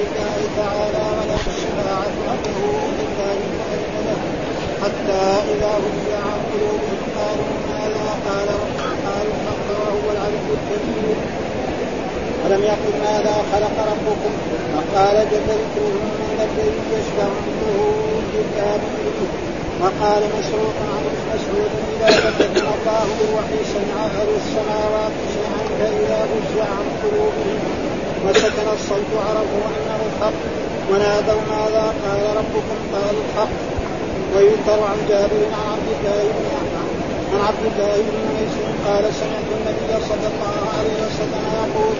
لله تعالى ولا الشفاعة عنده إلا لمن له حتى إذا وزع عن قلوبهم قالوا ماذا قال قالوا الحق وهو العلي الكبير. ولم يقل ماذا خلق ربكم؟ وقال جل من الذي يشفع عنده الا بإذنه وقال مسروق عن مسعود اذا ذكرنا الله بالوحي سمع أهل السماوات شيئا فإذا وزع عن قلوبهم. وسكن الصوت عرفوا انه الحق ونادوا ماذا قال ربكم؟ قالوا الحق. ويذكر عن جابر عن عبد الله بن عن عبد الله بن ميسر قال سمعت النبي صلى الله عليه وسلم يقول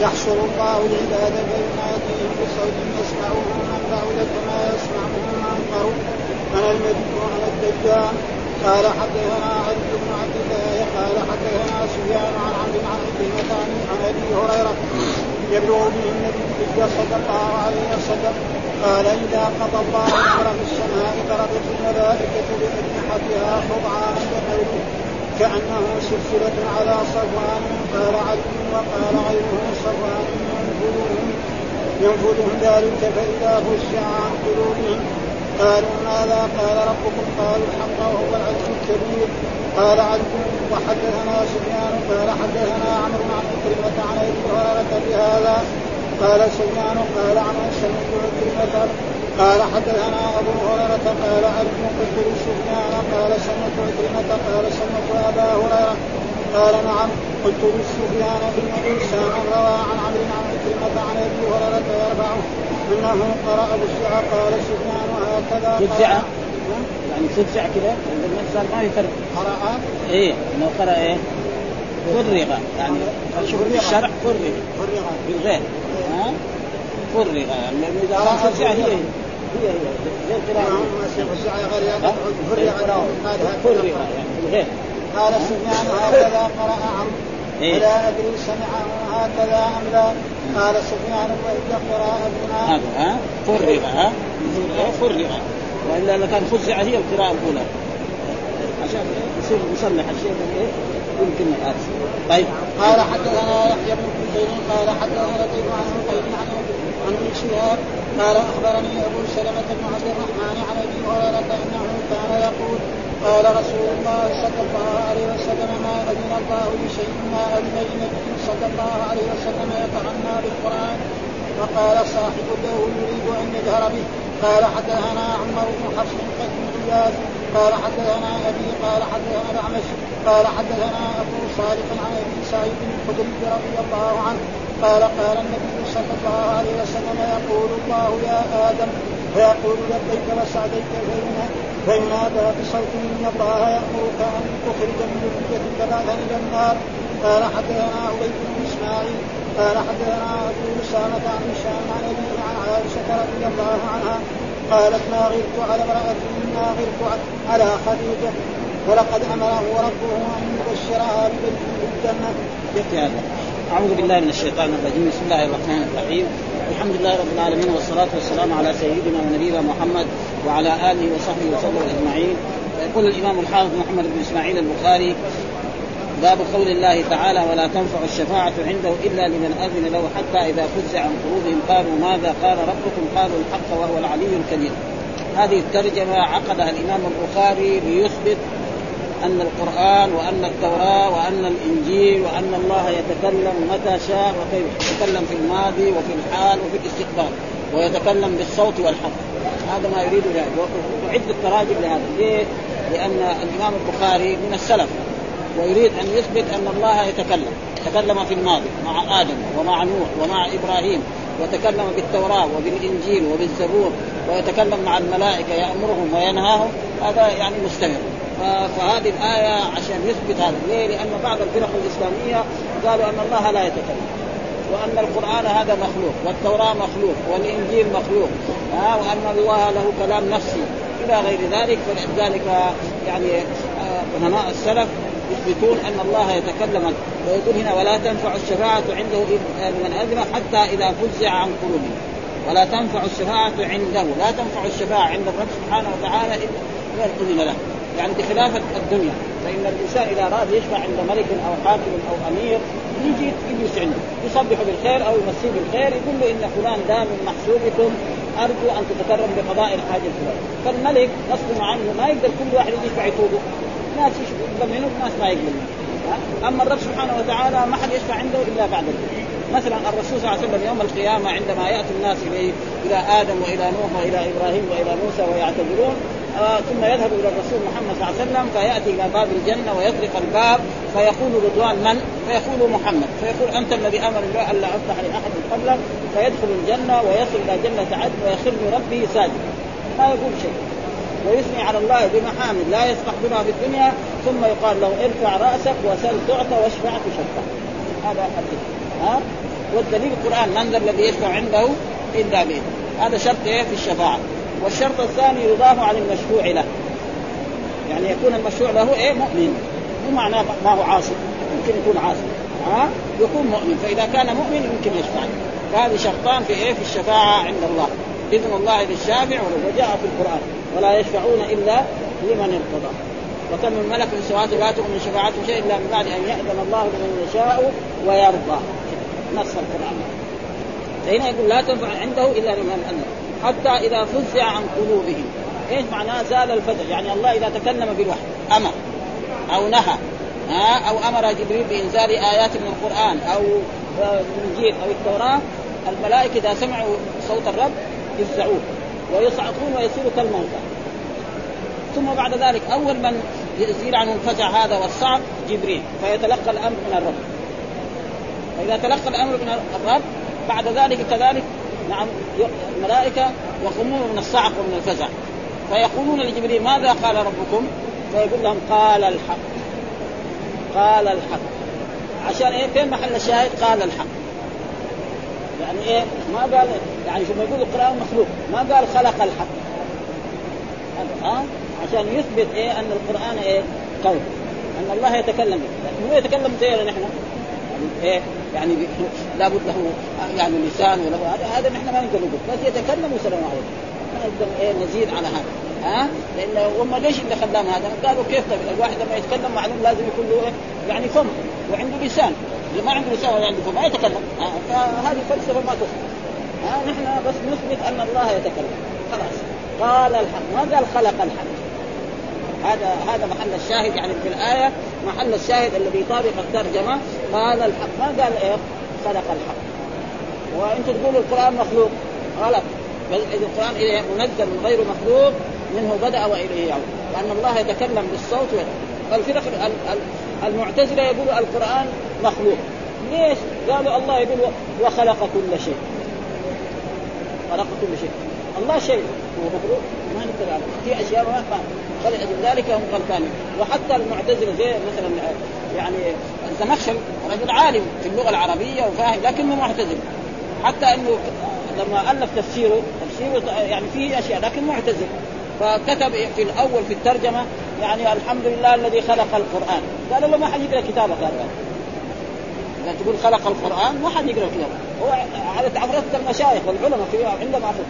يحشر الله العباد فيناديهم بصوت يسمعه من بعد كما يسمعه من قرب أنا المجد وأنا الدجال. قال حدثنا علي بن عبد الله قال حدثنا سفيان عن عبد عن عن أبي هريرة. يبلغ به النبي صلى الله عليه وسلم قال إذا قضى الله أمرا السماء ضربت الملائكة بأجنحتها خضعانا بقوله كأنه سلسلة على صفوان. قال علي وقال غيره صفوان ينفذهم ينفذهم ذلك فإذا خشع عن قلوبهم. قالوا ماذا قال ربكم؟ قالوا الحق وهو العز الكبير. قال علي وحدثنا سفيان قال حدثنا عمرو عن كلمة عن أبي هريرة بهذا قال سفيان قال عن سمعت كلمة قال حدثنا أبو هريرة قال علي قلت لسفيان قال سمعت كلمة قال سمعت أبا هريرة قال نعم قلت لسفيان ان انسان روى عن عمرو عن كلمة عن أبي هريرة يرفعه إنه قرأ بالشعر. قال سفيان هكذا فزع يعني فزع كذا الانسان ما يفرق. قرأ إيه إنه قرأ إيه؟ فرغ. يعني الشرع فرغ. فرغ. بالغير ها؟ فرغ. يعني إذا فزع هي هي هي. غير قراءة. فرغ يعني بالغير قال سفيان هكذا قرأ عمرو إيه؟ ولا أدري سمعه هكذا أم لا. قال سفيان واذا قراءتنا هذا ها؟ فرغ ها؟ فرغ. وإلا لو كان فزع هي القراءة الأولى. عشان يصير مصلح الشيء إيه؟ يمكن هذا طيب. قال حدثنا يحيى بن حسين قال حدثنا لطيف عن قيس عن عن ابن شهاب قال أخبرني أبو سلمة بن عبد الرحمن عن أبي هريرة أنه كان يقول قال رسول الله صلى الله عليه وسلم ما أذن الله لشيء ما أذن لنبي صلى الله عليه وسلم يتغنى بالقرآن؟ وقال صاحب له يريد أن يجهر به. قال حدثنا عمر بن حفص بن غياث قال حدثنا أبي قال حدثنا الأعمش. قال حدثنا أبو صالح عن أبي سعيد الخدري رضي الله عنه. قال قال النبي صلى الله عليه وسلم يقول الله يا آدم فيقول لبيك وسعديك فينادى بصوت إن الله يأمرك أن تخرج من ذريتك بعثا إلى النار. قال حدثنا عبيد بن إسماعيل. قال حدثنا ابو اسامه عن هشام عن أبي عن عائشة رضي الله عنها قالت ما غرت على امرأة ما غرت على خديجة ولقد أمره ربه أن يبشرها الجنة. يكفي هذا. أعوذ بالله من الشيطان الرجيم بسم الله الرحمن الرحيم الحمد لله رب العالمين والصلاة والسلام على سيدنا ونبينا محمد وعلى آله وصحبه وسلم أجمعين يقول الإمام الحافظ محمد بن إسماعيل البخاري باب قول الله تعالى ولا تنفع الشفاعة عنده إلا لمن أذن له حتى إذا فزع عن قلوبهم قالوا ماذا قال ربكم؟ قالوا الحق وهو العلي الكبير. هذه الترجمة عقدها الإمام البخاري ليثبت أن القرآن وأن التوراة وأن الإنجيل وأن الله يتكلم متى شاء وكيف يتكلم في الماضي وفي الحال وفي الاستقبال ويتكلم بالصوت والحق. هذا ما يريد ذلك وعد التراجم لهذا. ليه؟ لأن الإمام البخاري من السلف. ويريد أن يثبت أن الله يتكلم تكلم في الماضي مع آدم ومع نوح ومع إبراهيم وتكلم بالتوراة وبالإنجيل وبالزبور ويتكلم مع الملائكة يأمرهم وينهاهم هذا يعني مستمر. فهذه الآية عشان يثبت هذا. ليه؟ لأن بعض الفرق الإسلامية قالوا أن الله لا يتكلم وأن القرآن هذا مخلوق والتوراة مخلوق والإنجيل مخلوق ها؟ وأن الله له كلام نفسي إلى غير ذلك فلذلك يعني علماء السلف يثبتون أن الله يتكلم ويقول هنا ولا تنفع الشفاعة عنده لمن أذن حتى إذا فزع عن قلوبهم ولا تنفع الشفاعة عنده. لا تنفع الشفاعة عند الرب سبحانه وتعالى إلا أذن له. يعني بخلاف الدنيا. فإن الإنسان إذا أراد يشفع عند ملك أو حاكم أو أمير يجي يجلس عنده يصبح بالخير أو يمسيه بالخير يقول له إن فلان ده من محسوبكم أرجو أن تتكرم بقضاء الحاجة الفلانية. فالملك غصب عنه ما يقدر كل واحد يجي يشفع يتوبه. ناس يقبل منه وناس ما يقبل منه أما الرب سبحانه وتعالى ما حد يشفع عنده إلا بعد الدين مثلا الرسول صلى الله عليه وسلم يوم القيامة عندما يأتي الناس إليه إلى آدم وإلى نوح وإلى إبراهيم وإلى موسى ويعتذرون آه ثم يذهب إلى الرسول محمد صلى الله عليه وسلم فيأتي إلى باب الجنة ويطرق الباب فيقول رضوان من؟ فيقول محمد. فيقول أنت الذي أمر الله ألا أفتح لأحد قبلك؟ فيدخل الجنة ويصل إلى جنة عدن ويخر لربه ساجدا. ما يقول شيء. ويثني على الله بمحامد لا يسمح بها في الدنيا ثم يقال له ارفع رأسك وسل تعطى واشفع تشفع. هذا الحديث. ها؟ والدليل القرآن من ذا الذي يشفع عنده؟ إلا باذن هذا شرط إيه؟ في الشفاعة. والشرط الثاني يضاف عن المشفوع له. يعني يكون المشفوع له إيه؟ مؤمن. مو معناه ما هو عاصي. يمكن يكون عاصي. ها؟ يكون مؤمن. فإذا كان مؤمن يمكن يشفع. فهذه شرطان في إيه؟ في الشفاعة عند الله. اذن الله للشافع وجاء في القرآن. ولا يشفعون إلا لمن ارتضى. وكم من ملك في السماوات لا تؤمن شفاعته شيء إلا من بعد أن يأذن الله لمن يشاء ويرضى. نص القرآن. فهنا يقول لا تنفع عنده إلا لمن أذن. حتى إذا فزع عن قلوبهم. إيش معناه؟ زال الفزع يعني الله إذا تكلم بالوحي أمر أو نهى ها أو أمر جبريل بإنزال آيات من القرآن أو الإنجيل أو التوراة الملائكة إذا سمعوا صوت الرب يفزعون. ويصعقون ويصيروا كالموتى ثم بعد ذلك أول من يزيل عنه الفزع هذا والصعق جبريل فيتلقى الأمر من الرب. فإذا تلقى الأمر من الرب بعد ذلك كذلك نعم الملائكة يقومون من الصعق ومن الفزع. فيقولون لجبريل ماذا قال ربكم؟ فيقول لهم قال الحق. قال الحق. عشان إيه؟ فين محل الشاهد؟ قال الحق. يعني إيه؟ ما قال يعني ثم يقول القرآن مخلوق. ما قال خلق الحق. ها؟ أه؟ عشان يثبت إيه؟ أن القرآن إيه؟ قول أن الله يتكلم لكن هو يتكلم زينا نحن. يعني إيه؟ يعني لابد له يعني لسان وله هذا هذا نحن ما نقدر نقول. بس يتكلم وسلام عليكم. ما نقدر إيه؟ نزيد على هذا. ها؟ لأن هم ليش اللي خلاهم هذا؟ قالوا كيف طيب؟ الواحد لما يتكلم معلوم لازم يكون له إيه؟ يعني فم وعنده لسان. ما عنده لسان ولا عنده فم ما يتكلم. فهذه فلسفة ما تخرج ها نحن بس نثبت أن الله يتكلم. خلاص. قال الحق. ما قال خلق الحق؟ هذا هذا محل الشاهد يعني في الآية. محل الشاهد الذي يطابق الترجمه قال الحق. ما قال إيه؟ خلق الحق. وأنتم تقولوا القرآن مخلوق. غلط. بل القرآن إيه منزل من غير مخلوق منه بدأ وإليه يعود. لأن الله يتكلم بالصوت والفرق المعتزلة يقولوا القرآن مخلوق. ليش؟ قالوا الله يقول وخلق كل شيء. خلق كل شيء. الله شيء. هو مخلوق. ما نقدر في أشياء ما فلأجل ذلك هم غلطانين وحتى المعتزلة زي مثلا يعني الزمخشري رجل عالم في اللغة العربية وفاهم لكنه معتزل. حتى إنه لما ألف تفسيره تفسيره يعني فيه أشياء لكن معتزل. فكتب في الأول في الترجمة يعني الحمد لله الذي خلق القرآن. قالوا له ما حد يقرأ كتابك هذا اذا تقول خلق القرآن ما حد يقرأ كتابك هو على تعرفت المشايخ والعلماء في عندهم عفو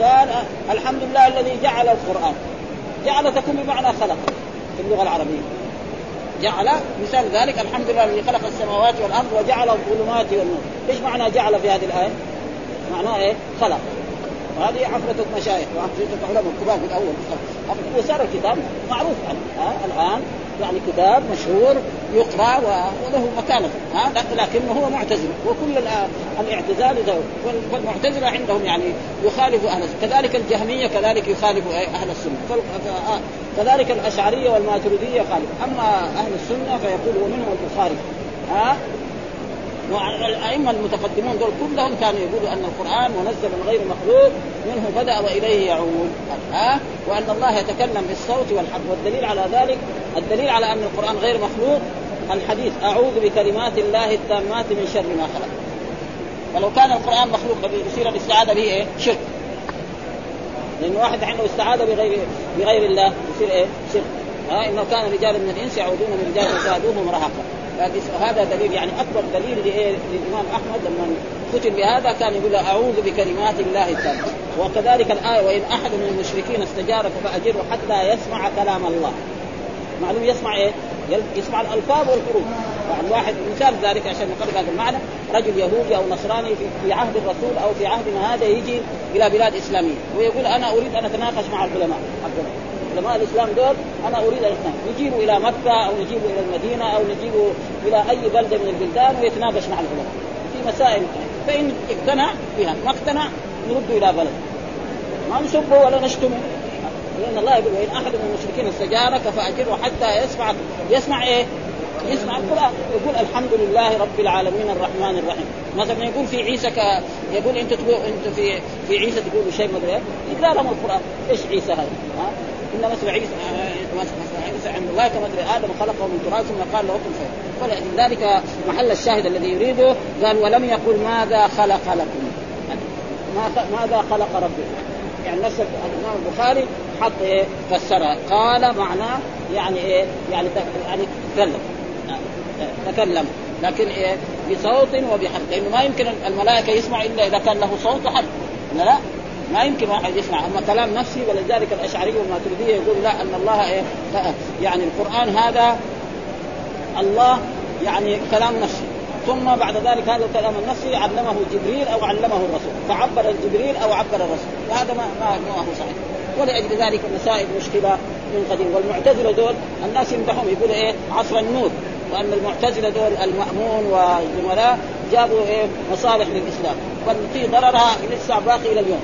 قال الحمد لله الذي جعل القرآن. جعل تكون بمعنى خلق في اللغة العربية. جعل مثال ذلك الحمد لله الذي خلق السماوات والأرض وجعل الظلمات والنور. إيش معنى جعل في هذه الآية؟ معناه إيه؟ خلق. وهذه حفرة مشايخ وحفرة علماء الكبار في الأول. وصار الكتاب معروف يعني ها الآن يعني كتاب مشهور يقرأ وله مكانة ها؟ لكنه هو معتزل وكل الاعتزال والمعتزلة عندهم يعني يخالف أهل السنة كذلك الجهمية كذلك يخالف أهل السنة كذلك الأشعرية والماتريدية يخالف أما أهل السنة فيقول ومنهم البخاري ها؟ والائمه المتقدمون دول كلهم كانوا يقولوا أن القرآن منزل من غير مخلوق منه بدأ وإليه يعود. ها؟ وأن الله يتكلم بالصوت والحق. والدليل على ذلك الدليل على أن القرآن غير مخلوق الحديث أعوذ بكلمات الله التامات من شر ما خلق. ولو كان القرآن مخلوق يصير الاستعاذة به إيه؟ شرك. لأن واحد عنده استعاذة بغير بغير الله يصير إيه؟ شرك. ها؟ إنه كان رجال من الإنس يعودون من رجال فزادوهم رهقا. هذا دليل يعني أكبر دليل للإمام أحمد لما ختم بهذا كان يقول أعوذ بكلمات الله التامة. وكذلك الآية وإن أحد من المشركين استجارك فأجره حتى يسمع كلام الله. معلوم يسمع إيه؟ يسمع الألفاظ والحروف. يعني واحد مثال ذلك عشان نقرب هذا المعنى. رجل يهودي أو نصراني في, في عهد الرسول أو في عهدنا هذا يجي إلى بلاد إسلامية ويقول أنا أريد أن أتناقش مع العلماء. علماء الإسلام دول أنا أريد أن نجيبه إلى مكة أو نجيبه إلى المدينة أو نجيبه إلى أي بلدة من البلدان ويتناقش مع العلماء. في مسائل فإن اقتنع بها ما اقتنع نرده إلى بلده ما نسبه ولا نشتمه لأن الله يقول وإن أحد من المشركين استجارك فأجره حتى يسمع يسمع إيه؟ يسمع القرآن. يقول الحمد لله رب العالمين الرحمن الرحيم. مثلا يقول في عيسى ك... يقول أنت تقول أنت في في عيسى تقول شيء إيه يقرا لهم القرآن. إيش عيسى هذا؟ ان مثل عيسى. عيسى عند الله كمثل آدم خلقه من تراب ثم قال له كن فيكون ولذلك محل الشاهد الذي يريده. قال ولم يقل ماذا خلق لكم. ماذا خلق ربكم. يعني نفس الإمام البخاري حط إيه؟ فسرها قال معناه يعني إيه؟ يعني يعني تكلم. تكلم. لكن إيه؟ بصوت وبحرف. لأنه ما يمكن الملائكة يسمع إلا إذا كان له صوت وحرف. لا. ما يمكن واحد يسمع. أما كلام نفسي ولذلك الأشعري والماتريديه يقول لا أن الله إيه يعني القرآن هذا الله يعني كلام نفسي. ثم بعد ذلك هذا الكلام النفسي علمه جبريل أو علمه الرسول. فعبر جبريل أو عبر الرسول. وهذا ما ما, ما هو صحيح. ولأجل ذلك مسائل مشكلة من قديم. والمعتزلة دول الناس يمدحهم يقولوا إيه عصر النور. وأن المعتزلة دول المأمون والزملاء جابوا إيه مصالح للإسلام. والتي ضررها لسه باقي إلى اليوم.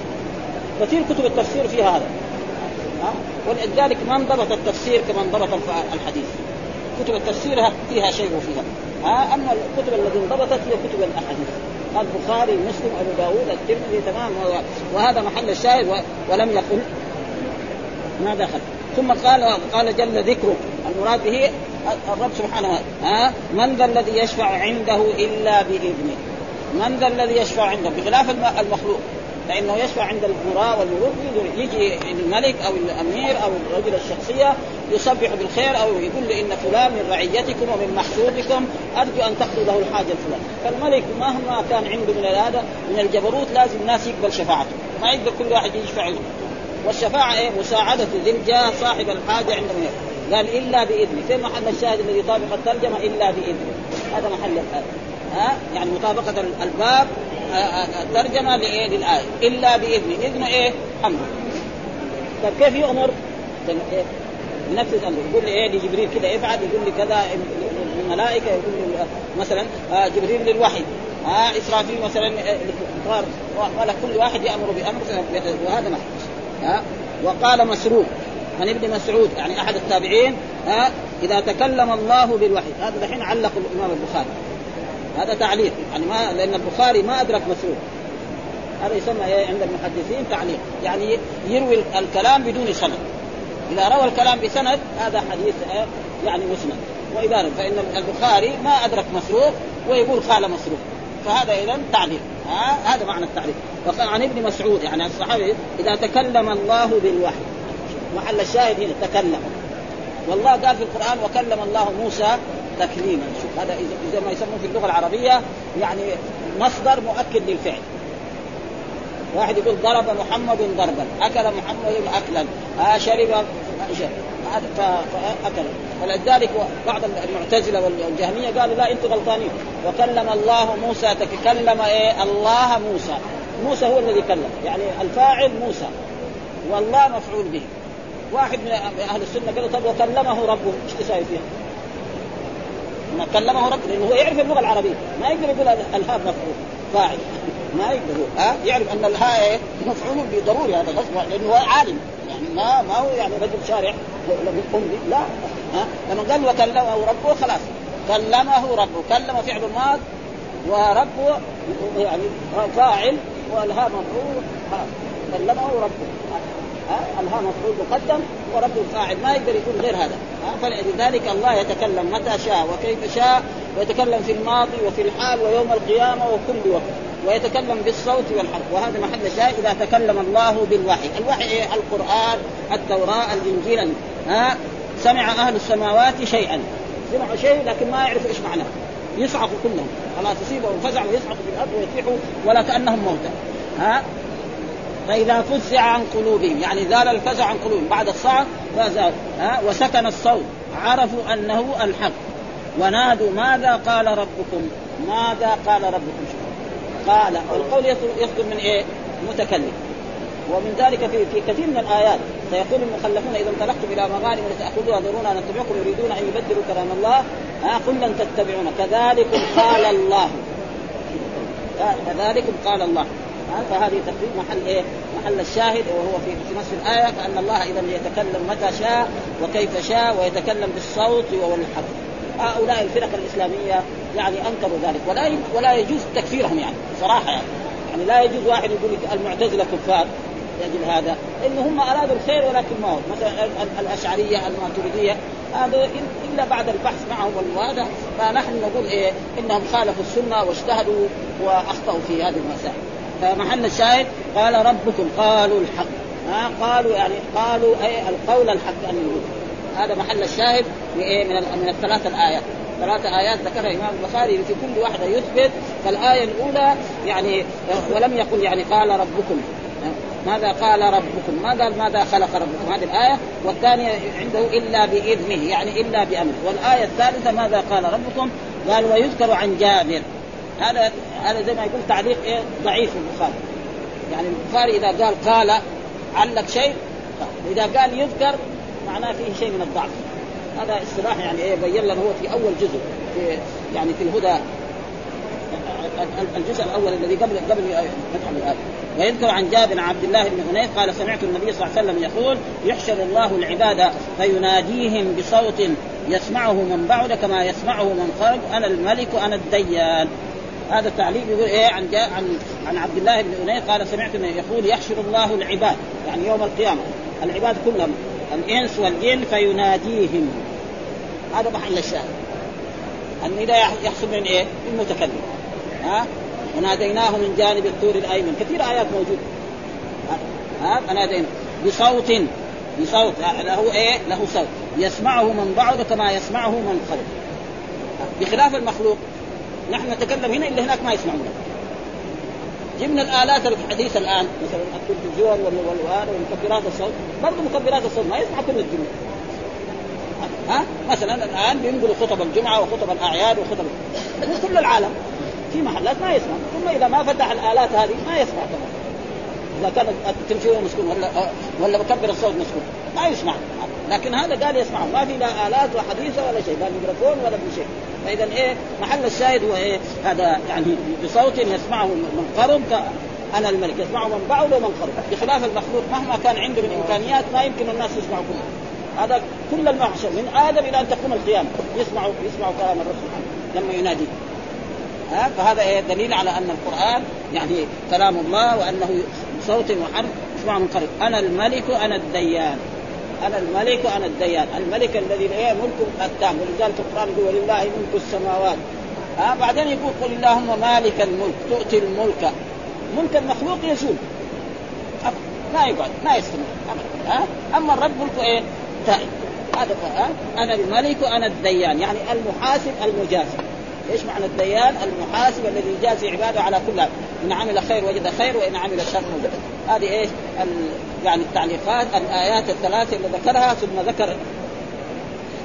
كثير كتب التفسير فيها هذا. ها؟ ولذلك ما انضبط التفسير كما انضبط الحديث. كتب التفسير فيها شيء وفيها. ها؟ أما الكتب التي انضبطت هي كتب الأحاديث. البخاري مسلم أبو داود الترمذي تمام؟ وهذا محل الشاهد ولم يقل. ما دخل. ثم قال قال جل ذكره المراد به الرب سبحانه وتعالى ها؟ من ذا الذي يشفع عنده إلا بإذنه. من ذا الذي يشفع عنده؟ بخلاف المخلوق. فإنه يشفع عند الامراء والملوك يجي الملك أو الأمير أو الرجل الشخصية يصبح بالخير أو يقول له إن فلان من رعيتكم ومن محسوبكم أرجو أن تقضوا له الحاجة الفلان فالملك مهما كان عنده من هذا من الجبروت لازم الناس يقبل شفاعته. ما يقدر كل واحد يشفع له والشفاعة إيه؟ مساعدة ذي صاحب الحاجة عند قال إلا بإذنه. في محل الشاهد الذي يطابق الترجمة؟ إلا بإذنه. هذا محل الآية ها؟ يعني مطابقة الباب الترجمه لإيه؟ للآية. إلا بإذنه. إذن إيه؟ أمر طيب كيف يامر؟ إيه؟ ينفذ امره يقول لي إيه؟ لجبريل كذا افعل. يقول لي كذا. الملائكة يقول لي مثلا آه جبريل للوحي. آه إسرافيل مثلا للكفار. قال كل واحد يأمر بأمر وهذا محل ها؟ وقال مسروق عن ابن مسعود يعني أحد التابعين ها إذا تكلم الله بالوحي. هذا الحين علق الإمام البخاري. هذا تعليق. يعني ما لأن البخاري ما أدرك مسروق هذا يسمى إيه عند المحدثين تعليق. يعني يروي الكلام بدون سند. إذا روى الكلام بسند هذا حديث إيه يعني مسند. واذا فإن البخاري ما أدرك مسروق ويقول قال مسروق فهذا اذا تعليق. ها؟ هذا معنى التعليق. وقال عن ابن مسعود يعني الصحابي إذا تكلم الله بالوحي. محل الشاهد هنا تكلم. والله قال في القرآن وكلم الله موسى تكليما. شوف هذا اذا ما يسموه في اللغة العربية يعني مصدر مؤكد للفعل. واحد يقول ضرب محمد ضربا أكل محمد أكلا شرب فأكل. ولذلك بعض المعتزلة والجهمية قالوا لا أنتم غلطانين. وكلم الله موسى تكلم إيه؟ الله موسى. موسى هو الذي كلم يعني الفاعل موسى. والله مفعول به. واحد من أهل السنة قال طب وكلمه ربه إيش تساوي فيها؟ ما كلمه ربه لأنه هو يعرف اللغة العربية. ما يقدر يقول الهاء مفعول فاعل. ما يقدر ها؟ يعرف أن الهاء إيه؟ مفعول بضروري هذا غصب لأنه هو عالم. يعني ما ما هو يعني رجل شارع امي لا. ها؟ لما قال وكلمه ربه خلاص. كلمه ربه كلم فعل ماض وربه يعني فاعل والهاء مفعول خلاص. كلمه ربه. الها مفعول مقدم ورب الفاعل ما يقدر يكون غير هذا فلذلك الله يتكلم متى شاء وكيف شاء ويتكلم في الماضي وفي الحال ويوم القيامة وكل وقت ويتكلم بالصوت والحرف وهذا محل الشاهد إذا تكلم الله بالوحي، الوحي إيه؟ القرآن، التوراة، الإنجيل ها؟ سمع أهل السماوات شيئا. سمعوا شيء لكن ما يعرفوا إيش معناه يصعقوا كلهم. خلاص يصيبهم فزع ويصعقوا في الأرض ويصيحوا ولا كأنهم موتى ها؟ فإذا فزع عن قلوبهم يعني زال الفزع عن قلوبهم بعد الصعق فزال ها وسكن الصوت عرفوا أنه الحق. ونادوا ماذا قال ربكم؟ ماذا قال ربكم؟ قال والقول يصدر من إيه؟ المتكلم ومن ذلك في في كثير من الآيات. سيقول المخلفون إذا انطلقتم إلى مغانم لتاخذوها ذرونا نتبعكم يريدون أن يبدلوا كلام الله ها قل لن تتبعونا. كذلكم قال الله. كذلكم قال الله. فهذه تقريب محل إيه؟ محل الشاهد وهو في في نصف الآية فأن الله اذا يتكلم متى شاء وكيف شاء ويتكلم بالصوت والحرف. هؤلاء الفرق الإسلامية يعني أنكروا ذلك ولا ولا يجوز تكفيرهم يعني صراحة يعني. يعني لا يجوز واحد يقول المعتزلة كفار لاجل هذا. ان هم أرادوا الخير ولكن ما هو مثلا الأشعرية الماتريدية هذا إلا بعد البحث معهم والمواده فنحن نقول إيه؟ إنهم خالفوا السنة واجتهدوا وأخطأوا في هذه المسائل. فمحل الشاهد قال ربكم قالوا الحق. ها قالوا يعني قالوا أي القول الحق أن يقول. هذا محل الشاهد من من, الثلاث الآيات. ثلاث آيات ذكرها الامام البخاري في كل واحدة يثبت. فالآية الأولى يعني ولم يقل يعني قال ربكم. ماذا قال ربكم؟ ما قال ماذا خلق ربكم؟ هذه الآية. والثانية عنده إلا بإذنه يعني إلا بأمره. والآية الثالثة ماذا قال ربكم؟ قال ويذكر عن جابر. هذا هذا زي ما يقول تعليق إيه؟ ضعيف البخاري. يعني البخاري إذا قال قال علق شيء إذا قال يذكر معناه فيه شيء من الضعف. هذا اصطلاح يعني إيه؟ بين لنا هو في أول جزء في يعني في الهدى الجزء الأول الذي قبل قبل فتح الايه ويذكر عن جابر عبد الله بن حنيف قال سمعت النبي صلى الله عليه وسلم يقول يحشر الله العباد فيناديهم بصوت يسمعه من بعد كما يسمعه من خرج أنا الملك أنا الديان. هذا التعليق يقول إيه عن جاء عن عن عبد الله بن حنيف قال سمعت يقول يحشر الله العباد يعني يوم القيامة العباد كلهم الإنس والجن فيناديهم. هذا محل الشاهد. النداء يحصل من إيه؟ المتكلم ها؟ وناديناه من جانب الطور الأيمن. كثير آيات موجودة. ها؟ فناديناه بصوت بصوت له إيه؟ له صوت. يسمعه من بعد كما يسمعه من خلف بخلاف المخلوق نحن نتكلم هنا اللي هناك ما يسمعون جبنا الآلات الحديثة الآن مثلا التلفزيون والمكبرات الصوت. برضه مكبرات الصوت ما يسمع كل الجمله ها؟ مثلا الآن بينقلوا خطب الجمعة وخطب الأعياد وخطب كل العالم. في محلات ما يسمع. ثم إذا ما فتح الآلات هذه ما يسمع كمان. إذا كان التلفزيون مسكون ولا ولا مكبر الصوت مسكون ما يسمع. لكن هذا قال يسمع ما في لا آلات وحديثه ولا شيء لا ميكروفون ولا شيء. فاذا إيه محل الشاهد هو إيه هذا يعني بصوت يسمعه من قرب أنا الملك يسمعه من بعد ومن قرب بخلاف المخلوق مهما كان عنده من إمكانيات ما يمكن الناس يسمعوا كله. هذا كل المحشر من آدم إلى أن تقوم القيامة. يسمعوا يسمعوا كلام الرسول لما ينادي. ها فهذا إيه دليل على أن القرآن يعني كلام الله وأنه صوت وحرف يسمع من قريب أنا الملك أنا الديان. أنا الملك أنا الديان. الملك الذي له ملك التام ولذلك القرآن يقول ولله ملك السماوات. ها بعدين يقول قل اللهم مالك الملك تؤتي الملك. ملك المخلوق يزول. ما يقعد ما يستمر ها؟ أما الرب ملكه إيه؟ دائم هذا ها؟ أنا الملك أنا الديان يعني المحاسب المجازي. إيش معنى الديان؟ المحاسب الذي يجازي عباده على كل ان عمل خير وجد خير وإن عمل شر وجد هذه إيش؟ يعني التعليقات الآيات الثلاثة اللي ذكرها ثم ذكر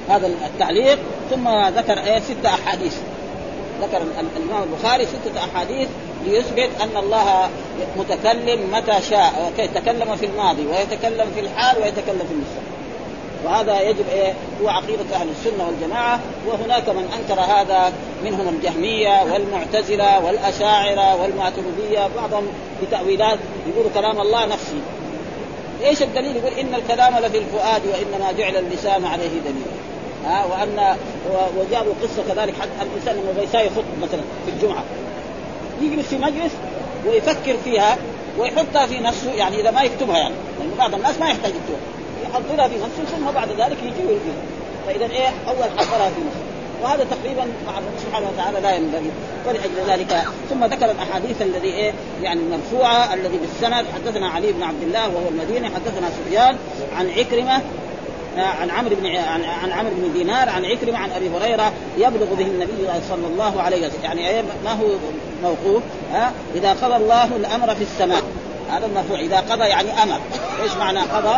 هذا التعليق ثم ذكر إيه ستة أحاديث. ذكر الإمام البخاري ستة أحاديث ليثبت أن الله متكلم متى شاء يتكلم في الماضي ويتكلم في الحال ويتكلم في المستقبل. وهذا يجب إيه؟ هو عقيدة أهل السنة والجماعة وهناك من أنكر هذا منهم الجهمية والمعتزلة والأشاعرة والماتريدية بعضهم بتأويلات يقولوا كلام الله نفسي. إيش الدليل؟ يقول إن الكلام لفي الفؤاد وإنما جعل اللسان عليه دليل. ها؟ وأن وجابوا قصة كذلك حتى الإنسان لما بيساوي خطب مثلا في الجمعة. يجلس في مجلس ويفكر فيها ويحطها في نفسه يعني إذا ما يكتبها يعني. يعني بعض الناس ما يحتاج يكتبها. يحضرها في نفسه ثم بعد ذلك يجي ويلقيها فإذا إيه أول حضرها في نفسه وهذا تقريبا مع الله سبحانه وتعالى لا ينبغي. ولأجل ذلك ثم ذكر الأحاديث الذي إيه يعني المرفوعة الذي بالسند حدثنا علي بن عبد الله وهو المديني حدثنا سفيان عن عكرمة عن عمرو بن عن, عمرو بن دينار عن عكرمة عن أبي هريرة يبلغ به النبي صلى الله عليه وسلم. يعني إيه ما هو موقوف؟ ها إذا قضى الله الأمر في السماء. هذا المرفوع. إذا قضى يعني أمر. إيش معنى قضى؟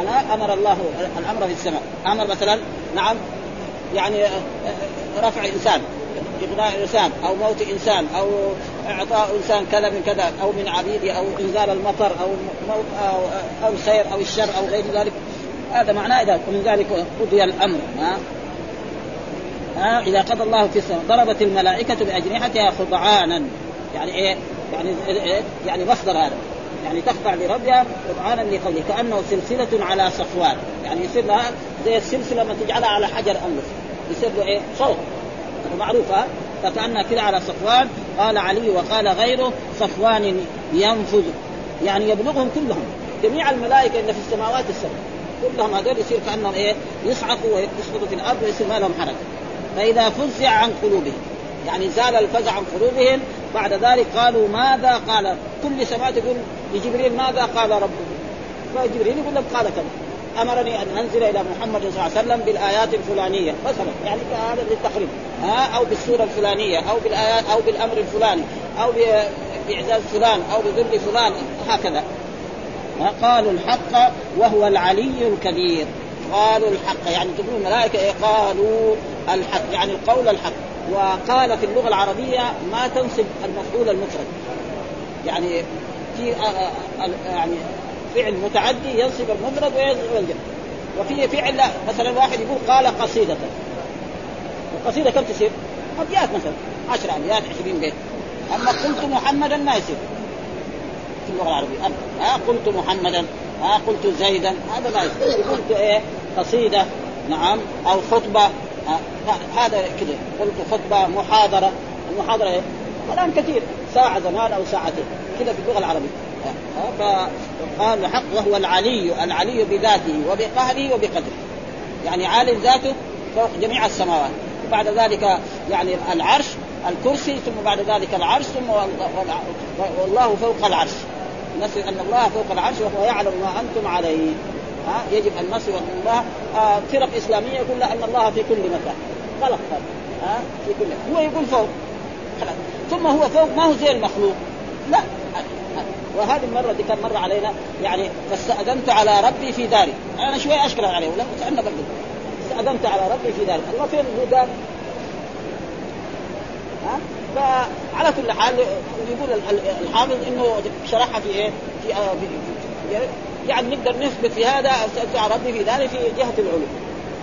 أنا أمر الله الأمر في السماء. أمر مثلا نعم يعني رفع إنسان اغناء إنسان أو موت إنسان أو إعطاء إنسان كذا من كذا أو من عبيده أو إنزال المطر أو موت أو, أو الخير أو الشر أو غير ذلك. هذا معناه إذا ومن ذلك قضي الأمر. ها؟ ها؟ إذا قضى الله في السماء ضربت الملائكة بأجنحتها خضعانا. يعني إيه؟ يعني إيه؟ يعني مصدر هذا. يعني تخضع لربها خضعانا لقوله كأنه سلسلة على صفوان. يعني يصير لها زي السلسلة لما تجعلها على حجر انف يصير له إيه؟ صوت. معروف ها؟ فكأنها كده على صفوان. قال علي وقال غيره صفوان ينفذ. يعني يبلغهم كلهم. جميع الملائكة اللي في السماوات السبع. كلهم هذول يصير كأنهم إيه؟ يصعقوا ويسقطوا في الأرض ويصير ما لهم حركه فإذا فزع عن قلوبهم. يعني زال الفزع عن قلوبهم. بعد ذلك قالوا ماذا قال؟ كل سماء تقول لجبريل ماذا قال ربه؟ فجبريل يقول لك قال كذا. أمرني أن أنزل إلى محمد صلى الله عليه وسلم بالآيات الفلانية مثلا يعني هذا للتقريب ها؟ أو بالسورة الفلانية أو بالآيات أو بالأمر الفلاني أو بإعزاز فلان أو بذل فلان هكذا. قالوا الحق وهو العلي الكبير. قالوا الحق يعني تقول الملائكة إيه؟ قالوا الحق يعني القول الحق. وقال في اللغة العربية ما تنصب المفعول المفرد. يعني في آه، آه، يعني فعل متعدي ينصب المفرد وينصب الجمع وفي فعل لا مثلا واحد يقول قال قصيدة. القصيدة كم تصير؟ أبيات مثلا 10 أبيات 20 بيت. أما قلت محمدا ما يصير. في اللغة العربية. ها قلت محمدا ها قلت زيدا هذا ما يصير. قلت إيه؟ قصيدة. نعم. أو خطبة. هذا كذا قلت خطبة محاضرة. المحاضرة إيه؟ الآن كثير ساعة زمان أو ساعتين كذا في اللغة العربية. فقال الحق وهو العلي العلي بذاته وبقهره وبقدره. يعني عالي ذاته فوق جميع السماوات. وبعد ذلك يعني العرش الكرسي ثم بعد ذلك العرش ثم والله فوق العرش. نسي أن الله فوق العرش وهو يعلم ما أنتم عليه. ها يجب أن نصف الله آه فرق إسلامية يقول أن الله في كل مكان. غلط ها في كل هو يقول فوق. ثم هو فوق ما هو زي المخلوق. لا. وهذه المرة دي كان مر علينا يعني فاستأذنت على ربي في داري. أنا شوي أشكر عليه ولا سالنا برضه. استأذنت على ربي في داري. الله فين؟ هو قال ها؟ فعلى كل حال يقول الحافظ إنه شرحها في إيه؟ في, آه في, في يعني نقدر نثبت في هذا ربي في داري في جهة العلوم.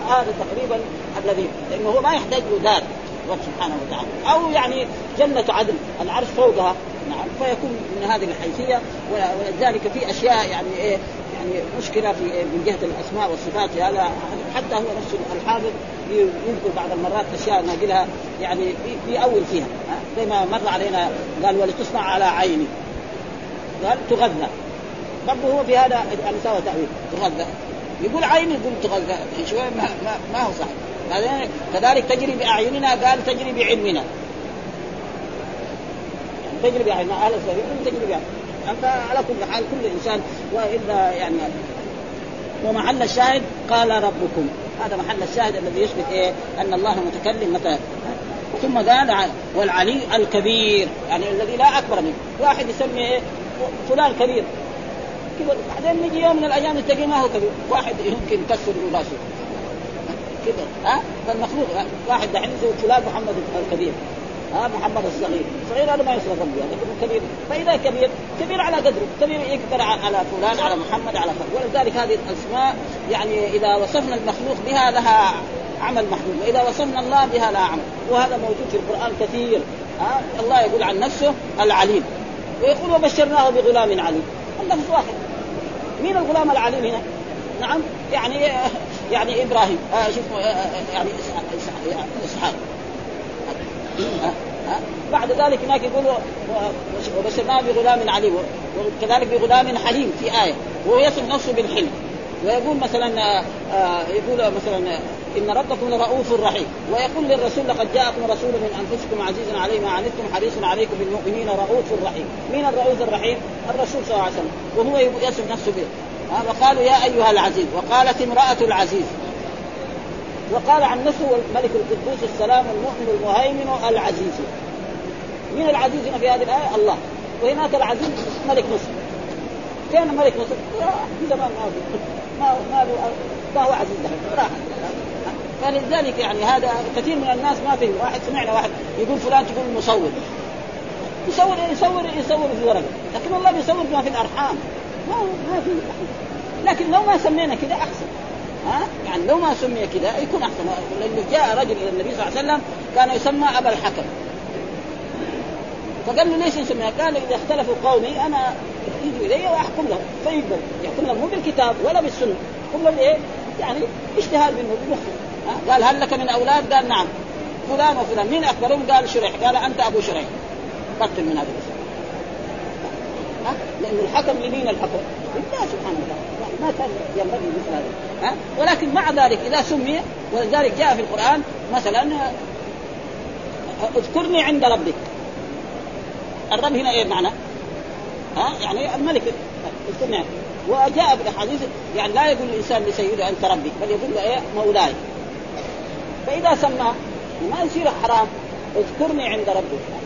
هذا تقريبا الذي لأنه هو ما يحتاج له دار رب سبحانه وتعالى. أو يعني جنة عدن العرش فوقها نعم فيكون من هذه الحيثية ولذلك في أشياء يعني إيه يعني مشكلة في إيه من جهة الأسماء والصفات هذا حتى هو نفسه الحافظ يذكر بعض المرات أشياء ناقلها يعني يأول فيها. زي ما مر علينا قال ولتصنع على عيني. قال تغذى. برضه هو في هذا يعني سوى تأويل تغذى. يقول عيني يقول تغذى. شوي ما, ما, ما هو صح. كذلك تجري بأعيننا قال تجري بعلمنا. تجري باعيننا أهل السبيل تجري باعيننا على كل حال كل إنسان وإلا يعني ومحل الشاهد قال ربكم. هذا محل الشاهد الذي يثبت إيه؟ أن الله متكلم متى؟ ثم قال والعلي الكبير يعني الذي لا أكبر منه. واحد يسمي إيه فلان كبير كذا بعدين يجي يوم من الأيام تلاقيه ما هو كبير. واحد يمكن يكسر راسه. كذا ها؟ فالمخلوق واحد دحين زي فلان محمد الكبير. ها؟ محمد الصغير. الصغير هذا ما يصير ذنب يعني كبير. فإذا كبير كبير على قدره. كبير يقدر على فلان على محمد على فلان ولذلك هذه الأسماء يعني إذا وصفنا المخلوق بها لها عمل محمود وإذا وصفنا الله بها لها عمل. وهذا موجود في القرآن كثير. ها؟ الله يقول عن نفسه العليم. ويقول وبشرناه بغلام عليم. اللفظ واحد. مين الغلام العليم هنا؟ نعم يعني يعني إبراهيم. آه شوف آه يعني إسحاق بعد ذلك هناك يقول وبشرناه بغلام عليم وكذلك بغلام حليم في آية وهو يصف نفسه بالحلم. ويقول مثلا يقول مثلا إن ربكم لرؤوف رحيم. ويقول للرسول لقد جاءكم رسول من أنفسكم عزيز عليه ما عنتم حريص عليكم بالمؤمنين رؤوف رحيم. مين الرؤوف الرحيم؟ الرسول صلى الله عليه وسلم. وهو يصف نفسه به. وقالوا يا أيها العزيز وقالت امرأة العزيز. وقال عن نفسه الملك القدوس السلام المؤمن المهيمن العزيز. من العزيز في هذه الآية؟ الله. وهناك العزيز ملك مصر كان ملك مصر في زمان ما ما ما, ما هو عزيز. راح. فلذلك يعني هذا كثير من الناس ما فهم واحد سمعنا واحد يقول فلان تقول مصور. يصور يصور يصور في ورقه. لكن الله بيصور ما في الأرحام. ما ما في لكن لو ما سمينا كذا أحسن. ها؟ يعني لو ما سمي كذا يكون أحسن. لأنه جاء رجل إلى النبي صلى الله عليه وسلم كان يسمى أبا الحكم. فقال له ليش يسميها؟ قال إذا اختلفوا قومي أنا يجوا إلي وأحكم لهم. فيقبل يحكم لهم مو بالكتاب ولا بالسنة. يحكم لهم إيه؟ يعني اجتهاد منه بمخه. قال هل لك من أولاد؟ قال نعم. فلان وفلان. مين أكبرهم؟ قال شريح. قال أنت أبو شريح. بطل من هذا الاسم لأن الحكم لمين الحكم؟ لله سبحانه وتعالى. ما كان ينبغي مثل هذا. ها؟ ولكن مع ذلك إذا سمي ولذلك جاء في القرآن مثلا اذكرني عند ربك. الرب هنا إيه معنى؟ ها؟ يعني الملك. اذكرني. وجاء في الأحاديث يعني لا يقول الإنسان لسيده أنت ربي بل يقول له إيه؟ مولاي. فإذا سمى ما يصير حرام اذكرني عند ربك.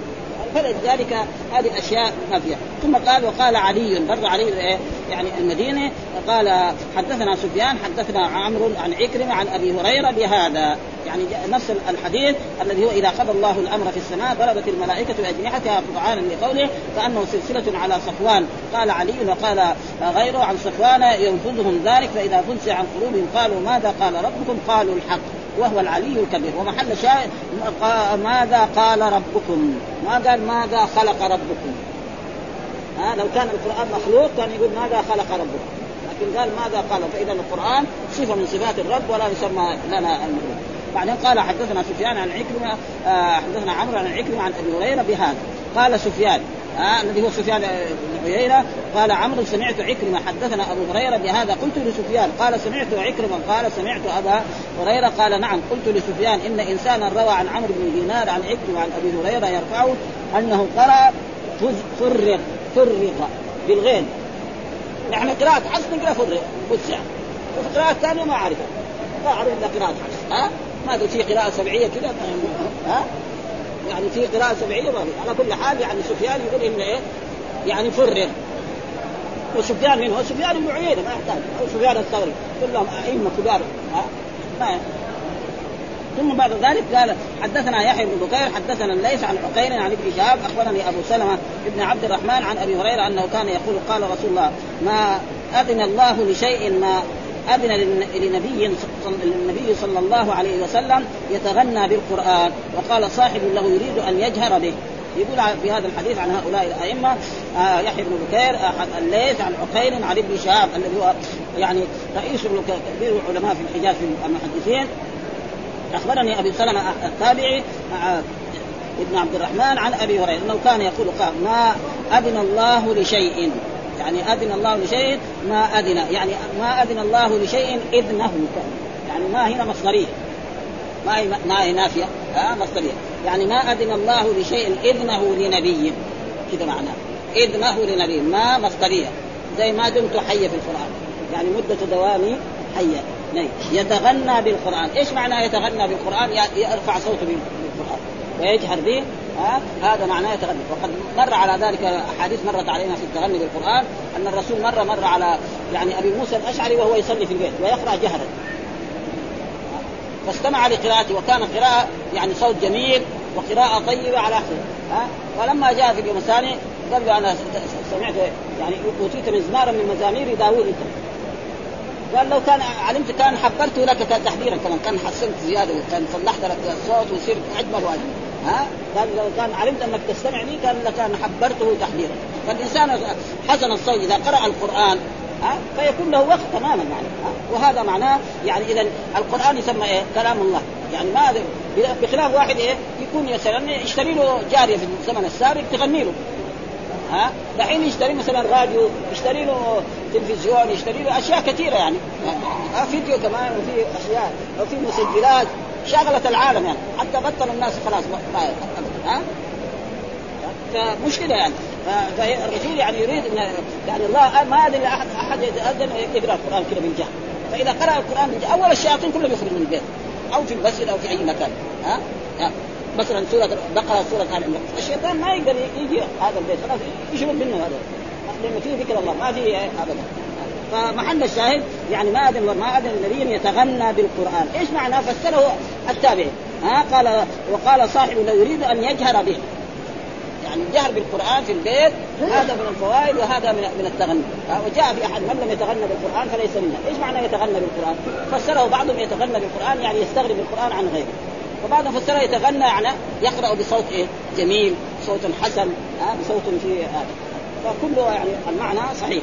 فلذلك هذه الاشياء ما فيها ثم قال وقال علي برضه علي؟ يعني المدينة قال حدثنا سفيان حدثنا عمرو عن عكرمة عن أبي هريرة بهذا. يعني نفس الحديث الذي هو إذا قضى الله الأمر في السماء ضربت الملائكة بأجنحتها قطعانا لقوله كانه سلسلة على صفوان. قال علي وقال غيره عن صفوان ينفذهم ذلك فإذا فزع عن قلوبهم قالوا ماذا؟ قال ربكم قالوا الحق. وهو العلي الكبير. ومحل شاهد ماذا قال ربكم؟ ما قال ماذا خلق ربكم؟ ها لو كان القرآن مخلوق كان يقول ماذا خلق ربكم. لكن قال ماذا قال؟ فإذا القرآن صفة من صفات الرب ولا يسمى لنا المخلوق. بعدين قال حدثنا سفيان عن عكرمة آه حدثنا عمرو عن عكرمة عن أبي هريرة بهذا. قال سفيان آه الذي هو سفيان بن عيينة. قال عمرو سمعت عكرمة حدثنا أبو هريرة بهذا. قلت لسفيان قال سمعت عكرمة قال سمعت أبا هريرة. قال نعم قلت لسفيان إن إنسانا روى عن عمرو بن دينار عن عكرمة عن أبي هريرة يرفعه أنه قرأ فرغ فرغ بالغين. يعني قراءة حفص نقرأ فرغ. وسع وفي قراءة ثانية ما أعرفها. ما أعرف إلا قراءة حفص ها؟ ما في قراءة سبعية كذا ها؟ يعني في قراءة سبعية في على كل حال يعني سفيان يقول إن إيه؟ يعني فرغ وسفيان من هو سفيان بن عيينة ما يحتاج. أو سفيان الثوري. كلهم أئمة كبار. ما ثم بعد ذلك قال حدثنا يحيى بن بكير حدثنا الليث عن عقيل عن ابن شهاب أخبرني أبو سلمة بن عبد الرحمن عن أبي هريرة أنه كان يقول قال رسول الله ما اذن الله لشيء ما أذن لنبي النبي صلى الله عليه وسلم يتغنى بالقرآن وقال صاحب له يريد أن يجهر به. يقول في هذا الحديث عن هؤلاء الأئمة آه يحيى بن بكير أحد الليث عن عقيل عن ابن شهاب الذي هو يعني رئيس كبير العلماء في الحجاز في المحدثين. أخبرني أبي سلمة التابعي ابن عبد الرحمن عن أبي هريرة إنه كان يقول قال ما أذن الله لشيء يعني أذن الله لشيء ما أذن يعني ما أذن الله لشيء إذنه. يعني ما هنا مصدرية. ما هي ما هي نافية. ها؟ مصدرية. يعني ما أذن الله لشيء إذنه لنبي. كذا معناه. إذنه لنبي. ما مصدرية. زي ما دمت حيا في القرآن. يعني مدة دوامي حيا نعم. يتغنى بالقرآن. إيش معنى يتغنى بالقرآن؟ يرفع صوته بالقرآن. ويجهر به. ها هذا معناه يتغنى وقد مر على ذلك أحاديث مرت علينا في التغني بالقران أن الرسول مرة مر على يعني أبي موسى الأشعري وهو يصلي في البيت ويقرأ جهرا. فاستمع لقراءته وكان قراءه يعني صوت جميل وقراءة طيبة على احسن ها؟ فلما جاء في اليوم الثاني قال له أنا سمعت يعني أوتيت مزمارا من مزامير داوود أنت. قال لو كان علمت كان حبرته لك تحذيرا كمان كان حسنت زيادة كان صلحت لك الصوت ويصير أجمل وأجمل. ها؟ قال لو كان علمت أنك تستمع لي كان لكان حبرته تحذيرا. فالإنسان حسن الصوت إذا قرأ القرآن ها؟ فيكون له وقت تماما يعني؟ وهذا معناه يعني إذا القرآن يسمى إيه؟ كلام الله. يعني ما بخلاف واحد إيه؟ يكون مثلا يشتري له جارية في الزمن السابق تغني له. ها؟ دحين يشتري مثلا راديو يشتري له تلفزيون يشتري له أشياء كثيرة يعني. فيديو كمان وفي أشياء وفي مسجلات. شغلت العالم يعني. حتى بطل الناس خلاص ما ها؟ فمش كده يعني. فالرسول يعني يريد ان يعني الله ما اذن لاحد احد يتأذن يقرا القرآن كده بالجهل فإذا قرأ القرآن بالجهل أول الشياطين كلهم يخرجوا من البيت. أو في المسجد أو في أي مكان. ها؟ مثلا سورة بقره سورة ال عمران الشيطان ما يقدر يجي هذا البيت. خلاص يشرب منه هذا. لأنه فيه ذكر الله ما فيه ابدا. فمحل الشاهد يعني ما اذن ما اذن النبي يتغنى بالقرآن، إيش معنى؟ فسره التابعي ها قال وقال صاحب لو يريد أن يجهر به. يعني الجهر بالقرآن في البيت هذا من الفوائد وهذا من من التغني. وجاء في أحد من لم يتغنى بالقرآن فليس منا، إيش معنى يتغنى بالقرآن؟ فسره بعضهم يتغنى بالقرآن يعني يستغرب القرآن عن غيره. وبعضهم فسره يتغنى يعني يقرأ بصوت إيه؟ جميل، صوت حسن، بصوت في هذا. فكله يعني المعنى صحيح.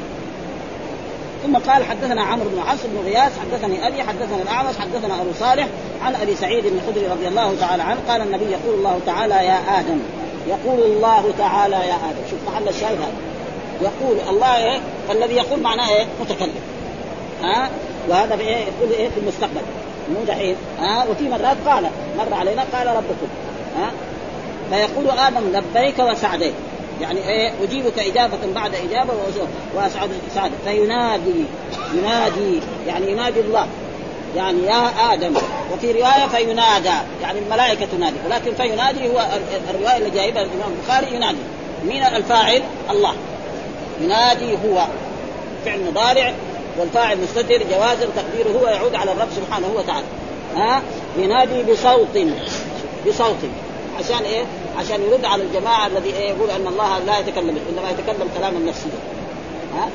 ثم قال حدثنا عمرو بن عاص بن غياث حدثني أبي حدثنا الاعمش حدثنا أبو صالح عن أبي سعيد بن الخدري رضي الله تعالى عنه قال النبي يقول الله تعالى يا آدم يقول الله تعالى يا آدم. شوف محل الشاهد هذا. يقول الله إيه؟ فالذي يقول معناه إيه؟ متكلم. ها؟ وهذا بإيه؟ يقول إيه؟ في المستقبل. مو دحين. ها؟ وفي مرات قال مر علينا قال ربكم. ها؟ فيقول آدم لبيك وسعديك. يعني إيه أجيبك إجابة بعد إجابة وأسعد سعد فينادي ينادي يعني ينادي الله. يعني يا آدم وفي رواية فينادى يعني الملائكة تنادي. ولكن فينادي هو الرواية اللي جايبها الإمام البخاري ينادي. مين الفاعل؟ الله. ينادي هو. فعل مضارع والفاعل مستتر جوازا تقديره هو يعود على الرب سبحانه وتعالى. ها؟ ينادي بصوت بصوت. عشان إيه؟ عشان يرد على الجماعة الذي إيه يقول أن الله لا يتكلم إنما يتكلم كلاما نفسيا ها؟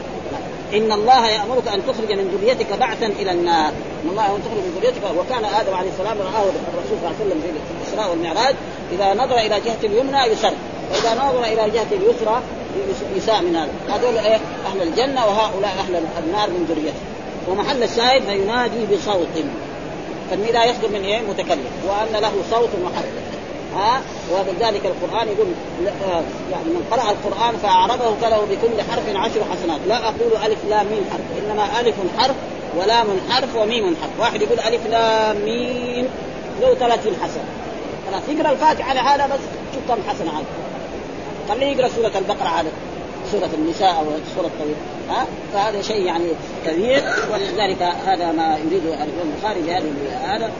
إن الله يأمرك أن تخرج من ذريتك بعثا إلى النار. إن الله أن تخرج من ذريتك. وكان آدم عليه السلام رآه الرسول صلى الله عليه وسلم في الإسراء والمعراج. إذا نظر إلى جهة اليمنى يسر. وإذا نظر إلى جهة اليسرى يساء من هذا. هذول إيه؟ أهل الجنة وهؤلاء أهل النار من ذريته ومحل الشاهد فينادي بصوت. فالنداء يصدر من إيه؟ متكلم. وأن له صوت وحرف ها؟ وبذلك القرآن يقول آه، يعني من قرأ القرآن فأعربه فله بكل حرف عشر حسنات. لا أقول ألف لام ميم حرف إنما ألف حرف ولام حرف وميم حرف. واحد يقول ألف لام ميم له 30 حسنة. خلاص يقرأ الفاتحة على هذا بس شوف كم حسنة هذا خليه يقرأ سورة البقرة على سورة النساء أو سورة الطويل ها؟ فهذا شيء يعني كبير ولذلك هذا ما يريده الإمام البخاري بهذه هذا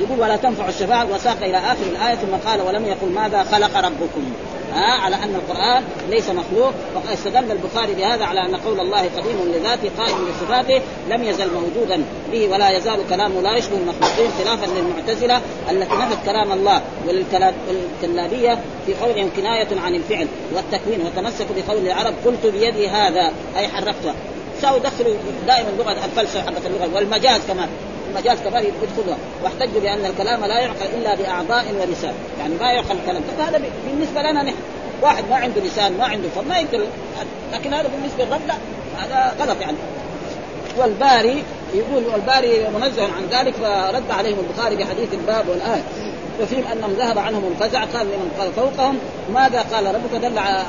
يقول ولا تنفع الشفاعة. وساق إلى آخر الآية ثم قال ولم يقل ماذا خلق ربكم. ها على أن القرآن ليس مخلوق. وقد استدل البخاري بهذا على أن قول الله قديم لذاته قائم بصفاته لم يزل موجودا به ولا يزال كلامه لا يشبه المخلوقين خلافا للمعتزلة التي نفت كلام الله والكلابية في قولهم كناية عن الفعل والتكوين. وتمسكوا بقول العرب قلت بيدي هذا أي حركته ساووا دخلوا دائما لغة الفلسفة حقت اللغة والمجاز كمان. المجاز كمان يدخلها واحتجوا بأن الكلام لا يعقل إلا بأعضاء ولسان. يعني ما يعقل الكلام فهذا بالنسبة لنا نحن. واحد ما عنده لسان ما عنده فم ما يقدر. لكن هذا بالنسبة للرب لا. هذا غلط يعني. والباري يقول والباري منزه عن ذلك فرد عليهم البخاري بحديث الباب والآية. وفيهم أنهم ذهب عنهم الفزع قال لمن قال فوقهم ماذا قال ربك؟ دل على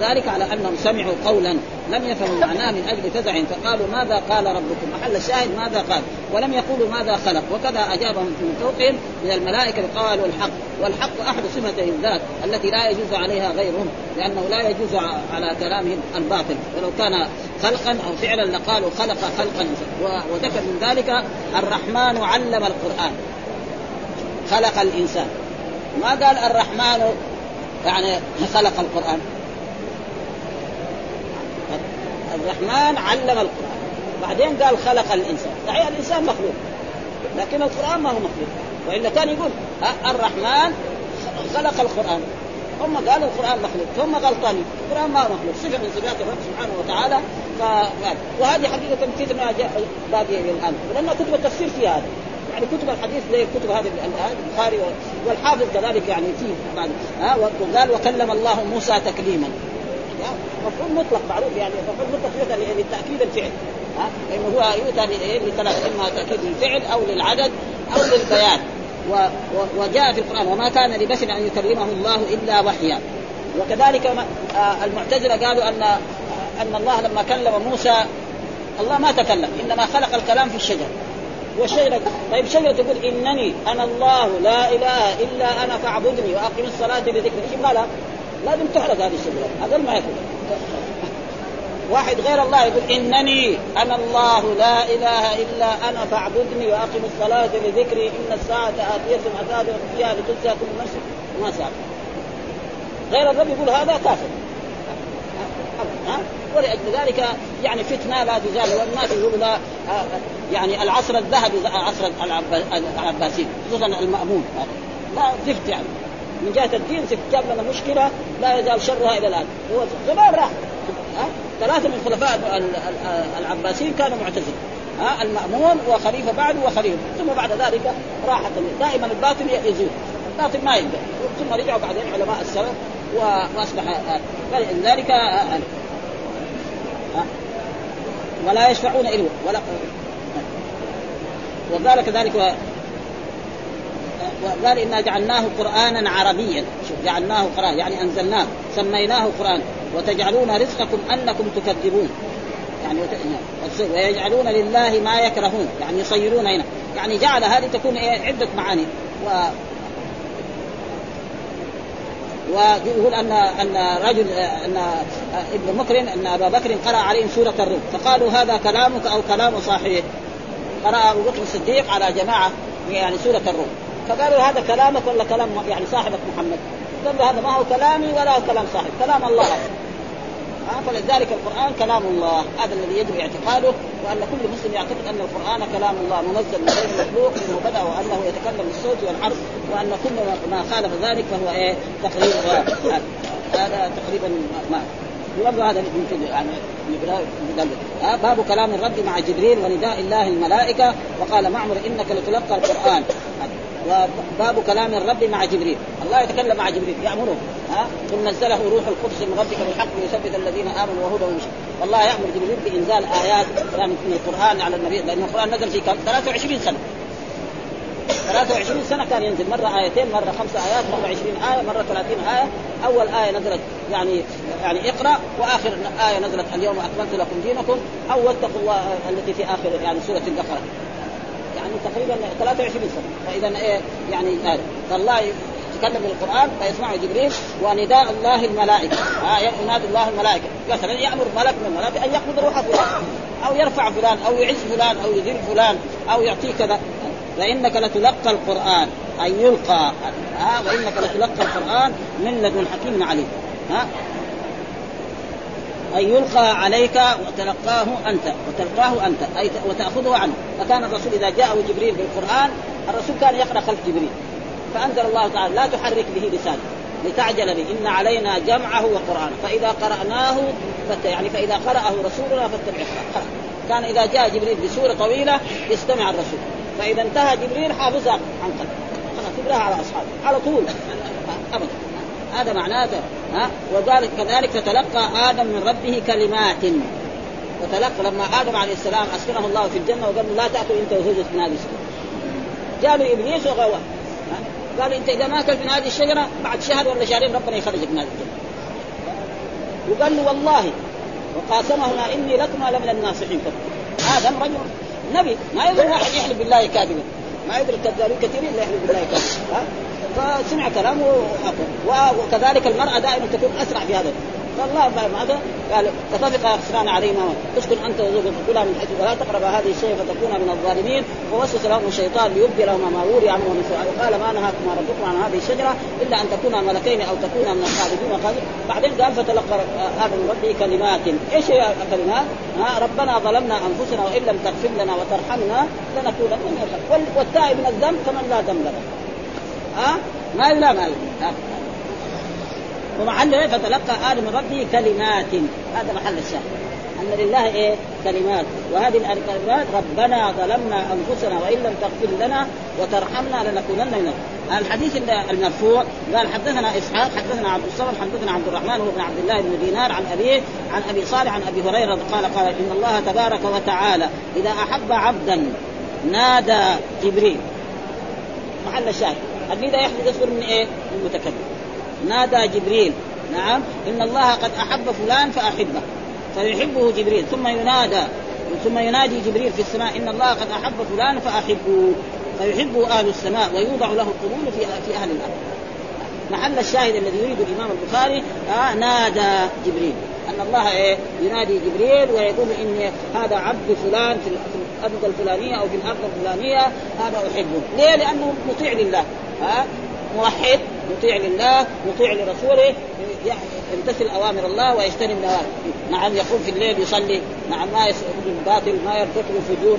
ذلك على أنهم سمعوا قولا لم يفهموا معناه من أجل فزع فقالوا ماذا قال ربكم؟ محل الشاهد ماذا قال؟ ولم يقولوا ماذا خلق وكذا أجابهم من فوقهم من الملائكة قالوا الحق والحق أحد صفتي الذات التي لا يجوز عليها غيرهم لأنه لا يجوز على كلامهم الباطل. ولو كان خلقا أو فعلا لقالوا خلق خلقا وذكر من ذلك الرحمن علم القرآن. خلق الإنسان. ما قال الرحمن يعني خلق القرآن؟ الرحمن علم القرآن. بعدين قال خلق الإنسان. صحيح الإنسان مخلوق لكن القرآن ما هو مخلوق. وإلا كان يقول الرحمن خلق القرآن. هم قالوا القرآن مخلوق ثم غلطانين القرآن ما هو مخلوق. صفة من صفات الرب سبحانه وتعالى. ف... وهذه حقيقة فتنه باقيه الان لأن كتب التفسير في هذا. يعني كتب الحديث زي كتب هذه البخاري والحافظ كذلك يعني في بعد ها وقال وكلم الله موسى تكليما. مفعول مطلق معروف يعني مفعول مطلق يؤتى للتأكيد الفعل. ها لأنه هو يؤتى لثلاث إما تأكيد للفعل أو للعدد أو للبيان. و و وجاء في القرآن وما كان لبشر أن يكلمه الله إلا وحيا. وكذلك آه، المعتزلة قالوا ان أن الله لما كلم موسى الله ما تكلم إنما خلق الكلام في الشجر. والشجرة طيب شجرة تقول إنني أنا الله لا إله إلا أنا فاعبدني وأقم الصلاة لذكري إيش لا لازم تحرق هذه الشجرة هذا ما يكون. واحد غير الله يقول إنني أنا الله لا إله إلا أنا فاعبدني وأقم الصلاة لذكري إن الساعة آتية أكاد فيها لتجزى كل نفس ما سأل غير الرب يقول هذا كافر. ها؟ ولأجل ذلك يعني فتنة لا تزال. والناس يقولوا لا آه، يعني العصر الذهبي عصر العباسيين خصوصا المأمون. لا زفت يعني. من جهة الدين جاب لنا مشكلة لا يزال شرها إلى الآن. هو زمان راح. ثلاثة من خلفاء العباسيين كانوا معتزله ها؟ المأمون وخليفة بعده وخليفة. ثم بعد ذلك راحت دائما الباطل يزول. الباطل ما يقدر. ثم رجعوا بعدين علماء السلف وأصبح ذلك ولا يشفعون الا وقال كذلك وقال إنا جعلناه قرآنا عربيا. شوف جعلناه قرآن يعني أنزلناه سميناه قرآن. وتجعلون رزقكم أنكم تكذبون. يعني ويجعلون لله ما يكرهون. يعني يصيرون هنا. يعني جعل هذه تكون إيه عدة معاني. و ويقول ان أن رجل أن ابن مكرم أن أبا بكر قرأ عليهم سورة الروم. فقالوا هذا كلامك أو كلام صاحبه. قرا أبو بكر الصديق على جماعة يعني سورة الروم. فقالوا هذا كلامك ولا كلام يعني صاحبك محمد؟ قال هذا ما هو كلامي ولا هو كلام صاحب. كلام الله. فلذلك القرآن كلام الله. هذا الذي يجب اعتقاده وأن كل مسلم يعتقد أن القرآن كلام الله منزل من غير مخلوق منه بدا وأنه يتكلم بالصوت والحرف وأن كل ما خالف ذلك فهو إيه؟ تقرير هذا تقريبا ما يبدو هذا يمكن يعني باب كلام الرب مع جبريل ونداء الله الملائكة. وقال معمر إنك لتلقى القرآن. وباب كلام الرب مع جبريل. الله يتكلم مع جبريل يأمره. ها ثم نزله روح القدس من ربك بالحق ليثبت الذين آمنوا وهدى ومشي والله يأمر جبريل بإنزال آيات من القرآن على النبي لأن القرآن نزل في كم 23 سنة. 23 سنة كان ينزل. مرة آيتين مرة خمس آيات مرة 20 آية مرة 30 آية. أول آية نزلت يعني يعني اقرأ وآخر آية نزلت اليوم أكملت لكم دينكم. أو واتقوا الله التي في آخر يعني سورة البقرة. يعني تقريبا 23 سنة. فإذا إيه يعني هذا فالله يتكلم بالقرآن فيسمعه جبريل. ونداء الله الملائكة. آه ينادي الله الملائكة. مثلا يأمر ملك من الملائكه أن يقبض روح فلان أو يرفع فلان أو يعز فلان أو يذل فلان أو يعطيه كذا. فانك لتلقى القرآن. ان يلقى. ها؟ وإنك لتلقى القرآن من لدن حكيم عليم. ها؟ أن يلقى عليك وتلقاه أنت وتلقاه أنت. أي وتأخذه عنه. فكان الرسول إذا جاءه جبريل بالقرآن الرسول كان يقرأ خلف جبريل. فأنزل الله تعالى لا تحرك به لسانك لتعجل به. إن علينا جمعه وقرآنه. فإذا قرأناه فت يعني فإذا قرأه رسولنا فاتبع كان إذا جاء جبريل بسورة طويلة يستمع الرسول. فإذا انتهى جبريل حافظها عن قلب خلاص يقراها على أصحابه. على طول. أبدا. هذا معناته. ها؟ وذلك كذلك تتلقى آدم من ربه كلمات. وتلقى لما آدم عليه السلام أسكنه الله في الجنة وقال له لا تاكل أنت وزوجك من هذه الشجره جاء له ابليس وغواه قال أنت إذا ما أكلت من هذه الشجرة بعد شهر ولا شهرين ربنا يخرجك من هذه الجنة. وقال له والله وقاسمهما إني لكما لمن الناصحين. آدم رجل نبي ما يقدر واحد يحلف بالله كاذبا. ما يدري الكذابين كثيرين لا يحلف بالله كاذبا. فسمع كلامه وكذلك المرأة دائما تكون أسرع في هذا. فالله ماذا؟ قال فطفق يخصفان عليهما اسكن أنت وزوجك كلا من حيث ولا تقرب هذه الشيء فتكونا من الظالمين. فوسوس لهم الشيطان ليبدي لهما ما وري عنهما من قال ما نهاكما ربكم عن هذه الشجرة إلا أن تكونا ملكين أو تكونا من الخالدين. بعدين قال فتلقى آدم من ربه كلمات. إيش هي الكلمات؟ ربنا ظلمنا أنفسنا وإن لم تغفر لنا وترحمنا لنكونن من الخاسرين والتائب من الذنب كمن لا ذنب له. ها؟ ما يلام عليه ومحل إيه فتلقى آدم من ربه كلمات. هذا محل الشاهد. أن لله إيه؟ كلمات. وهذه الكلمات ربنا ظلمنا أنفسنا وإن لم تغفر لنا وترحمنا لنكونن من الحديث المرفوع قال حدثنا إسحاق حدثنا عبد الصمد حدثنا عبد الرحمن هو بن عبد الله بن دينار عن أبيه عن أبي صالح عن أبي هريرة قال قال إن الله تبارك وتعالى إذا أحب عبدا نادى جبريل. محل الشاهد. النداء يحدث يصدر من إيه؟ من المتكلم. نادى جبريل نعم إن الله قد أحب فلان فأحبه فيحبه جبريل ثم ينادى ثم ينادي جبريل في السماء إن الله قد أحب فلان فأحبه فيحبه أهل السماء ويوضع له القبول في في أهل الأرض. محل الشاهد الذي يريد الإمام البخاري آه نادى جبريل. أن الله إيه ينادي جبريل ويقول إني هذا عبد فلان في الأرض الفلانية أو في الأرض الفلانية هذا أحبه، ليه؟ لأنه مطيع لله. ها موحد مطيع لله مطيع لرسوله يمتثل أوامر الله ويجتنب نواهي نعم يقوم في الليل يصلي نعم ما يسأل الباطل ما يرتكب الفجور.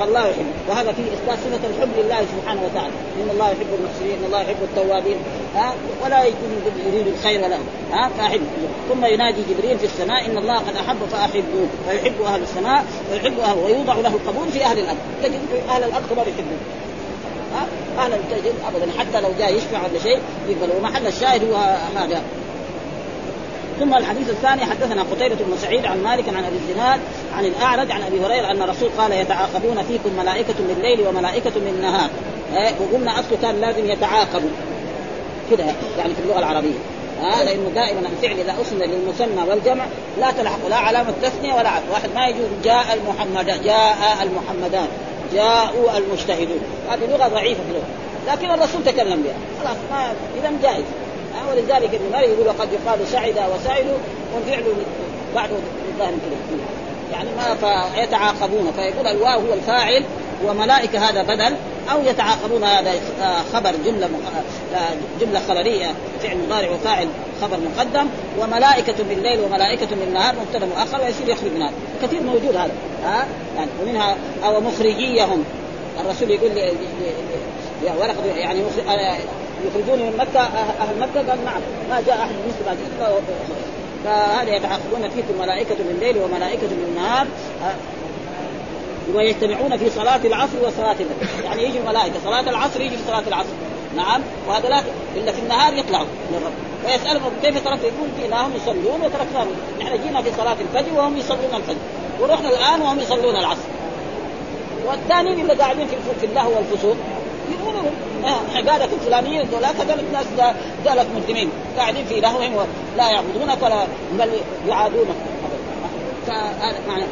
فالله يحب. وهذا فيه إثبات صفة الحب لله سبحانه وتعالى. إن الله يحب المحسنين إن الله يحب التوابين. ها؟ ولا يريد الخير له. ها؟ فأحب. ثم ينادي جبريل في السماء إن الله قد أحب فأحبوه. فيحب أهل السماء ويحب أهل ويوضع له القبول في أهل الأرض. تجد أهل الأرض كمان يحبون. أهل تجد ابدا حتى لو جاء يشفع ولا شيء يقبل. ومحل الشاهد هو هذا. ثم الحديث الثاني حدثنا قتيبة بن سعيد عن مالك عن أبي الزناد عن الأعرج عن أبي هريرة أن الرسول قال يتعاقبون فيكم ملائكة بالليل وملائكة بالنهار إيه وقلنا اصله كان لازم يتعاقبوا. كده يعني في اللغة العربية. ها؟ لأنه دائما الفعل إذا اسند للمثنى والجمع لا تلحق لا علامة تثنية ولا عدل واحد ما يجوز جاء المحمد جاء المحمدان. جاءوا المجتهدون. هذه لغة ضعيفة في اللغة. لكن الرسول تكلم بها. خلاص ما إذا جائز. ولذلك ابن مالك يقول وقد يقال سعد وسعدوا والفعل بعد الظاهر كده يعني ما فيتعاقبون فيقول الواو هو الفاعل وملائكة هذا بدل. أو يتعاقبون هذا خبر جملة جملة خبرية فعل مضارع وفاعل خبر مقدم وملائكة بالليل وملائكة بالنهار مبتدأ مؤخر ويصير يخرج من هذا. كثير موجود هذا. ها؟ يعني ومنها أو مخرجيهم. الرسول يقول لي ورق يعني يخرجون من مكة أهل مكة قال نعم ما جاء أحد مثل بعد فهذا يتعاقبون فيكم ملائكة بالليل وملائكة بالنهار. ويجتمعون في صلاة العصر وصلاة الفجر. يعني يجي الملائكة صلاة العصر يجي في صلاة العصر. نعم وهذا لا إلا في النهار يطلعوا للرب فيسألهم كيف تركت؟ يقول جيناهم يصلون وتركناهم. نحن جينا في صلاة الفجر وهم يصلون الفجر. ورحنا الآن وهم يصلون العصر. والثانيين اللي قاعدين في اللهو والفسوق يقولوا عبادة الفلانيين ذولاك هذول الناس ذلك مسلمين قاعدين في لهوهم ولا يعبدونك ولا بل يعادونك. فهذا معنى.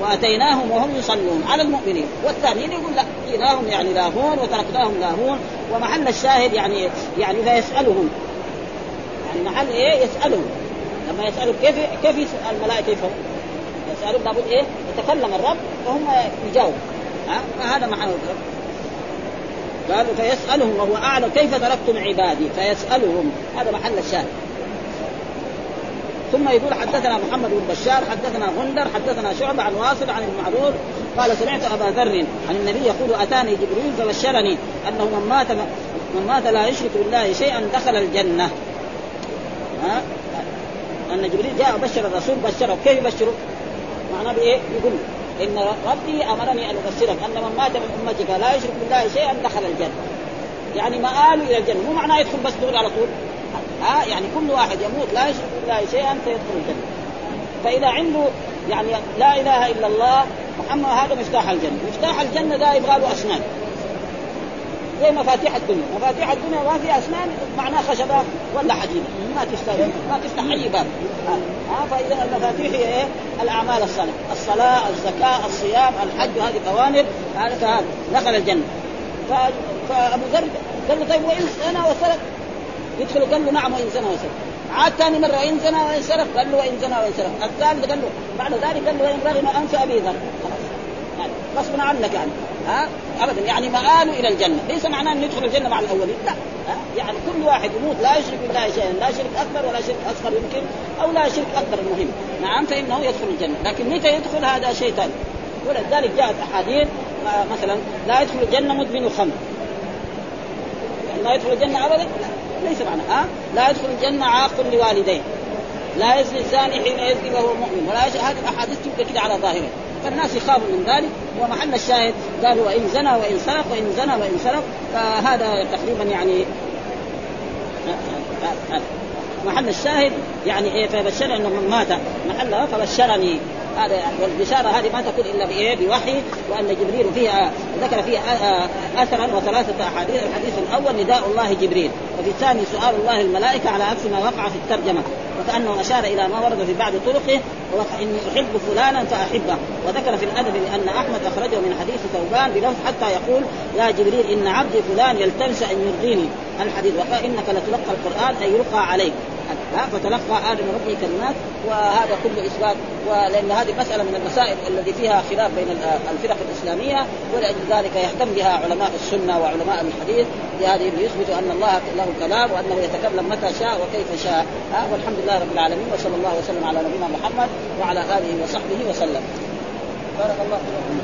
وأتيناهم وهم يصلون على المؤمنين. والثانيين يقول لا جئناهم يعني لاهون وتركناهم لاهون ومحل الشاهد يعني يعني فيسالهم يعني محل إيه؟ يسألهم. لما يسألوا كيف كيف الملائكة يفهم؟ يسألهم لابد إيه؟ يتكلم الرب وهم يجاوبوا ها؟ فهذا محل قالوا فيسألهم وهو أعلم كيف تركتم عبادي؟ فيسألهم. هذا محل الشاهد. ثم يقول حدثنا محمد بن بشار حدثنا غندر حدثنا شعبة عن واصل عن المعروف قال سمعت أبا ذر عن النبي يقول أتاني جبريل فبشرني أنه من مات من مات لا يشرك بالله شيئا دخل الجنة. ها؟ أن جبريل جاء وبشر الرسول بشره. كيف يبشره؟ معناه بإيه؟ يقول إن ربي أمرني أن أبشرك أن من مات من أمتك لا يشرك بالله شيئا دخل الجنة. يعني مآله إلى الجنة. مو معناه يدخل بس دغري على طول؟ ها يعني كل واحد يموت لا يشرك بالله شيئا فيدخل الجنة. فإذا عنده يعني لا إله إلا الله محمد هذا مفتاح الجنة. مفتاح الجنة ده يبغى له أسنان. زي مفاتيح الدنيا. مفاتيح الدنيا ما في أسنان معناه خشبه ولا حديد ما تفتح ما تفتح أي باب. ها فإذا المفاتيح هي إيه؟ الأعمال الصالحة. الصلاة الزكاة الصيام الحج هذه قوانب هذا دخل الجنة. فأبو ذر قال له طيب وإن زنى وسرق يدخل قال له نعم وإن زنى وسرق عاد ثاني مرة وإن زنى وإن سرق قال له وإن زنى وإن سرق الثالث قال له بعد ذلك قال له وإن رغم انف أبي ذر. خلاص يعني غصبا عنك يعني ها؟ ابدا. يعني مآله إلى الجنة. ليس معناه انه يدخل الجنة مع الأولين. لا؟ يعني كل واحد يموت لا يشرك بالله شيئا. لا شرك أكبر ولا شرك أصغر يمكن أو لا شرك أكبر المهم. نعم فإنه يدخل الجنة. لكن متى يدخل هذا شيء ثاني؟ ولذلك جاءت أحاديث آه مثلا لا يدخل الجنة مدمن الخمر. يعني لا يدخل الجنة ابدا؟ لا. ليس معنى. ها؟ لا يدخل الجنة عاق لوالديه. لا يزني الزاني حين يزني وهو مؤمن. ولا يشهد هذه الأحاديث تبقى كده على ظاهره فالناس يخافوا من ذلك. ومحل الشاهد. قالوا وان زنى وإن سرق وإن زنى وإن سرق. فهذا تقريبا يعني محل الشاهد. يعني إيه؟ فبشر أنه من مات. محلها فبشرني. هذا والبشارة هذه ما تكون إلا بإيه؟ بوحي وأن جبريل فيها ذكر فيها اثرا وثلاثة أحاديث، الحديث الأول نداء الله جبريل، وفي الثاني سؤال الله الملائكة على عكس ما وقع في الترجمة، وكأنه أشار إلى ما ورد في بعض طرقه إني أحب فلانا فأحبه، وذكر في الأدب ان أحمد أخرجه من حديث ثوبان بلفظ حتى يقول يا جبريل إن عبدي فلان يلتمس أن يرضيني. الحديث. وقال إنك لتلقى القرآن أي يلقى عليك. فتلقى آدم ربه كلمات وهذا كله إثبات ولأن هذه مسألة من المسائل التي فيها خلاف بين الفرق الإسلامية ولأجل ذلك يهتم بها علماء السنة وعلماء الحديث لهذه ليثبتوا أن الله له كلام وأنه يتكلم متى شاء وكيف شاء. والحمد لله رب العالمين وصلى الله وسلم على نبينا محمد وعلى آله وصحبه وسلم. بارك الله فيكم.